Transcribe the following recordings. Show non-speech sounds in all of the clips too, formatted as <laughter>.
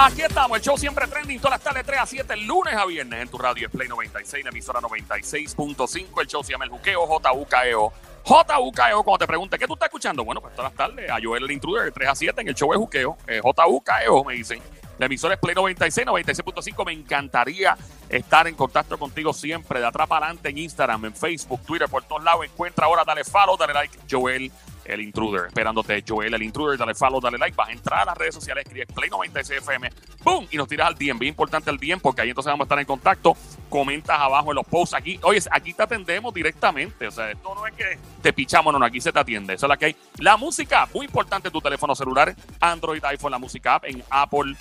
Aquí estamos, el show siempre trending todas las tardes 3 a 7, lunes a viernes en tu radio es Play 96, la emisora 96.5. El show se llama El Juqueo, JUKEO. JUKEO, cuando te pregunte, ¿qué tú estás escuchando? Bueno, pues todas las tardes a Joel el Intruder de 3 a 7 en el show de Juqueo. Eh, JUKEO, me dicen. La emisora es Play 96, 96.5. Me encantaría estar en contacto contigo siempre, de atrás para adelante en Instagram, en Facebook, Twitter, por todos lados. Encuentra ahora, dale follow, dale like, Joel el intruder, esperándote Joel el intruder, dale follow, dale like, vas a entrar a las redes sociales, escribes Play 96 FM, boom, y nos tiras al DM, bien importante el DM, porque ahí entonces vamos a estar en contacto, comentas abajo en los posts. Aquí, oye, aquí te atendemos directamente, o sea, esto no es que te pichamos, no, no, aquí se te atiende, eso es la que hay. La música, muy importante tu teléfono celular, Android, iPhone, la música app, en Apple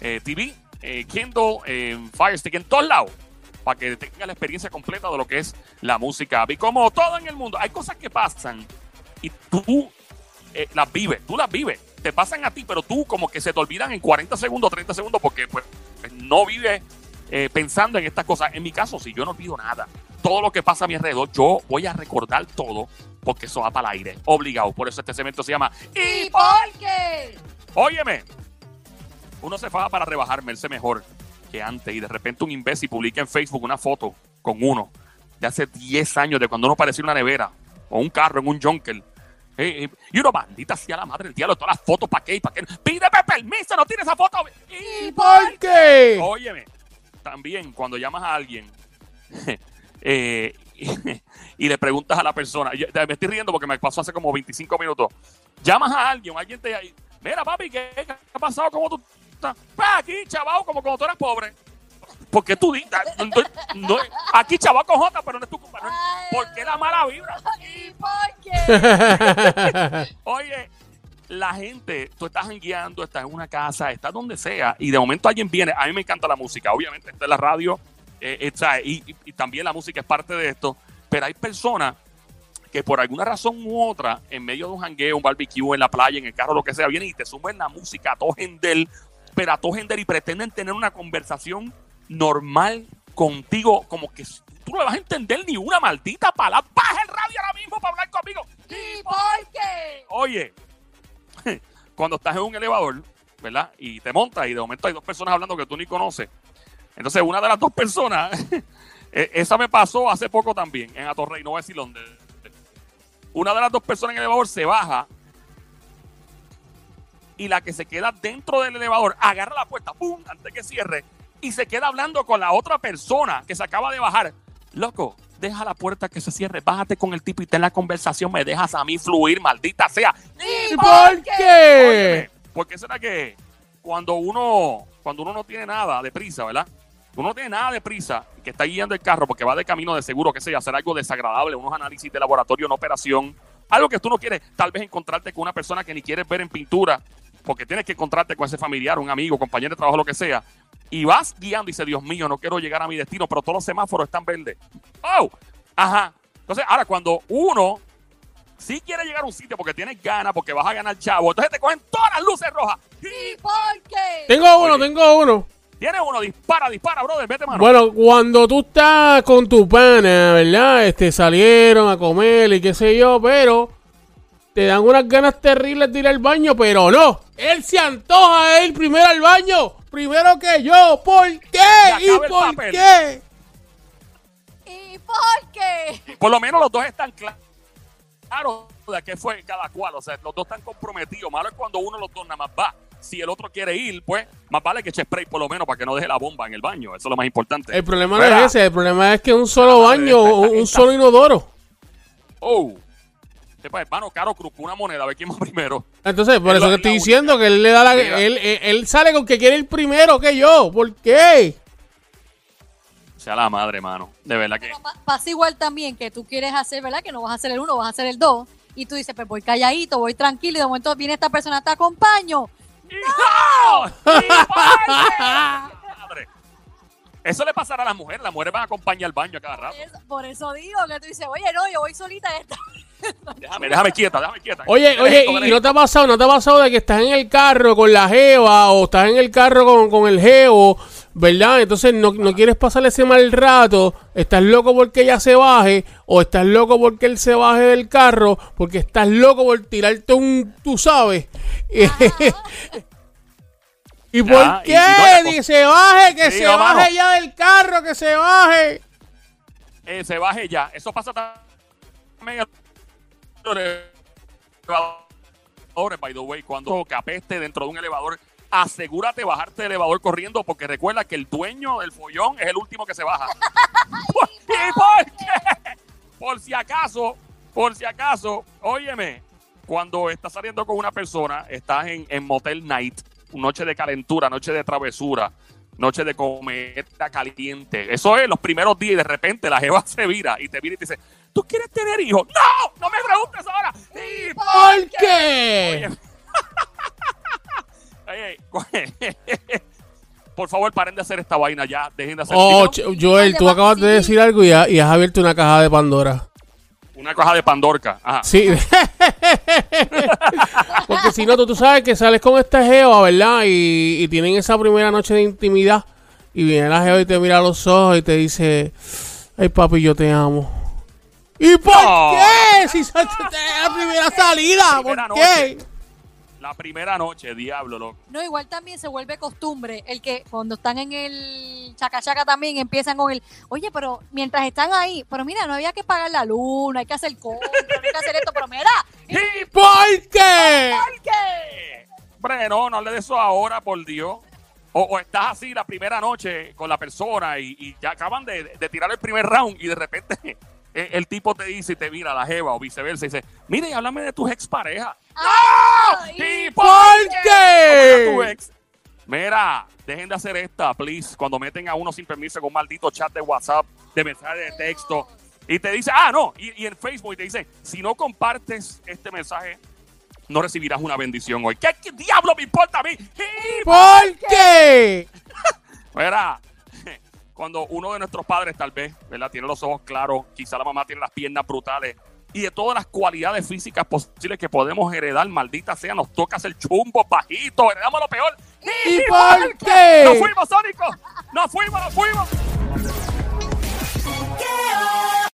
eh, TV, eh, Kindle, en Fire Stick, en todos lados. Para que tengas la experiencia completa de lo que es la música. app. Y como todo en el mundo, hay cosas que pasan y tú eh, las vives, tú las vives, te pasan a ti, pero tú como que se te olvidan en 40 segundos, 30 segundos, porque pues no vives eh, pensando en estas cosas. En mi caso, si yo no olvido nada, todo lo que pasa a mi alrededor, yo voy a recordar todo, porque eso va para el aire, obligado. Por eso este cemento se llama ¿Y por qué? Óyeme, uno se faja para rebajar, verse mejor que antes, y de repente un imbécil publica en Facebook una foto con uno de hace 10 años, de cuando uno parecía una nevera, o un carro en un junker eh, y uno, maldita sea la madre del diablo, todas las fotos, ¿para qué? ¿Para qué? Pídeme permiso, no tiene esa foto. ¿Y por qué? Óyeme, también cuando llamas a alguien <laughs> eh, <laughs> y, le preguntas a la persona, me estoy riendo porque me pasó hace como 25 minutos, llamas a alguien, alguien te dice, mira papi, ¿qué, ha pasado? ¿Cómo tú estás? Aquí, chaval, como cuando tú eres pobre. Porque tú dices, no, aquí chaval con J, pero no es tu culpa. ¿Por qué la mala vibra? ¿Y por qué? <laughs> Oye, la gente, tú estás guiando, estás en una casa, estás donde sea, y de momento alguien viene. A mí me encanta la música, obviamente, está en la radio, eh, y, y, también la música es parte de esto, pero hay personas que por alguna razón u otra, en medio de un jangueo, un barbecue, en la playa, en el carro, lo que sea, vienen y te suben la música a todo gender, pero a todo gender y pretenden tener una conversación normal contigo, como que no le vas a entender ni una maldita palabra. Baja el radio ahora mismo para hablar conmigo. ¿Y por qué? Oye, <laughs> cuando estás en un elevador, ¿verdad? Y te montas y de momento hay dos personas hablando que tú ni conoces. Entonces, una de las dos personas, <laughs> e, esa me pasó hace poco también en Atorrey, no voy a decir dónde. Una de las dos personas en el elevador se baja y la que se queda dentro del elevador agarra la puerta, ¡pum! antes que cierre y se queda hablando con la otra persona que se acaba de bajar. Loco, deja la puerta que se cierre, bájate con el tipo y ten la conversación, me dejas a mí fluir, maldita sea. ¿Y por qué? porque será que cuando uno, cuando uno no tiene nada de prisa, ¿verdad? Uno no tiene nada de prisa, que está guiando el carro porque va de camino de seguro, que sea, hacer algo desagradable, unos análisis de laboratorio, una operación, algo que tú no quieres, tal vez encontrarte con una persona que ni quieres ver en pintura, porque tienes que encontrarte con ese familiar, un amigo, compañero de trabajo, lo que sea, y vas guiando y dices, Dios mío, no quiero llegar a mi destino, pero todos los semáforos están verdes. ¡Oh! Ajá. Entonces, ahora cuando uno sí quiere llegar a un sitio porque tienes ganas, porque vas a ganar chavo, entonces te cogen todas las luces rojas. ¿Y por qué? Tengo uno, tengo uno. Tienes uno, dispara, dispara, brother, vete mano. Bueno, cuando tú estás con tu pana, ¿verdad? Este, salieron a comer y qué sé yo, pero te dan unas ganas terribles de ir al baño, pero no. Él se antoja de ir primero al baño, primero que yo. ¿Por qué? ¿Y por qué? ¿Y por qué? Por lo menos los dos están claros de qué fue cada cual. O sea, los dos están comprometidos. Malo es cuando uno de los dos nada más va. Si el otro quiere ir, pues más vale que eche spray por lo menos para que no deje la bomba en el baño. Eso es lo más importante. El problema no es ese. El problema es que un solo baño, un solo inodoro. Oh, Sepa, hermano, caro cruz una moneda, a ver quién va <laughs> primero. Entonces, por eso te estoy diciendo que él le da la. Él, él, sale con que quiere ir primero que yo. ¿Por qué? Sea la madre, hermano. De verdad que. pasa igual también que tú quieres hacer, ¿verdad? Que no vas a hacer el uno, vas a hacer el dos. Y tú dices, pues voy calladito, voy tranquilo. Y de momento viene esta persona, te acompaño. ¡No! <laughs> Eso le pasará a las mujeres. Las mujeres van a acompañar al baño a cada rato. Por eso, digo que tú dices, oye, no, yo voy solita esta. déjame, déjame quieta, déjame quieta. Oye, oye, ¿y no te ha pasado, no te ha pasado de que estás en el carro con la jeva o estás en el carro con, con el geo, ¿verdad? Entonces no, no quieres pasarle ese mal rato, estás loco porque ella se baje o estás loco porque él se baje del carro, porque estás loco por tirarte un, tú sabes. <laughs> ¿Y por qué? y no, que se baje, que Sí, se baje mano. ya del carro, que se baje. eh, se baje ya. Eso pasa también elevadores, by the way, cuando que apeste dentro de un elevador, asegúrate de bajarte del elevador corriendo porque recuerda que el dueño del follón es el último que se baja. ¿Por- <laughs> <laughs> ¿Y por qué? Por si acaso, por si acaso, óyeme, cuando estás saliendo con una persona, estás en, en Motel Night, noche de calentura, noche de travesura, noche de cometa caliente. Eso es los primeros días y de repente la jeva <laughs> se vira y te viene y te dice, ¿tú quieres tener hijos? ¡No! ¡No me preguntes ahora! ¿Y ¿Por qué? <laughs> Oye, oye, <laughs> por favor, paren de hacer esta vaina ya. Dejen de hacer Oh, Joel, tú acabas de decir algo y, ha- y has abierto una caja de Pandora. Una caja de Pandorca. Ajá. Sí. <laughs> Porque si no, tú, tú sabes que sales con esta jeva, ¿verdad? Y, y tienen esa primera noche de intimidad. Y viene la jeva y te mira a los ojos y te dice, ay papi, yo te amo. ¿Y por No. qué? Si es la primera salida, <laughs> ¿por qué? noche. La primera noche, diablo, loco. No, igual también se vuelve costumbre el que cuando están en el chacachaca también empiezan con el, oye, pero mientras están ahí, pero mira, no había que pagar la luz, no hay que hacer compra, no hay que hacer esto, pero mira, <laughs> ¿Y ¿Por qué? por qué? Hombre, no, no hable de eso ahora, por Dios. O, o estás así la primera noche con la persona y, y ya acaban de, de tirar el primer round y de repente el, el tipo te dice y te mira la jeva o viceversa y dice, mire, y háblame de tus exparejas. ¡Ay! ¿Y ¿Por ¿Cómo era tu qué? ex? Mira, dejen de hacer esta, please. Cuando meten a uno sin permiso con un maldito chat de WhatsApp, de mensaje de texto, y te dice, ah, no, y, y en Facebook te dice, si no compartes este mensaje, no recibirás una bendición hoy. ¿Qué, qué diablo me importa a mí? Y- ¿Por qué? <laughs> Mira, cuando uno de nuestros padres tal vez, ¿verdad? Tiene los ojos claros, quizá la mamá tiene las piernas brutales y de todas las cualidades físicas posibles que podemos heredar, maldita sea, nos toca hacer chumbo, bajito, heredamos lo peor. ¿Y, ¿Y por qué? ¡Nos fuimos, Sónico! ¡Nos fuimos, nos fuimos!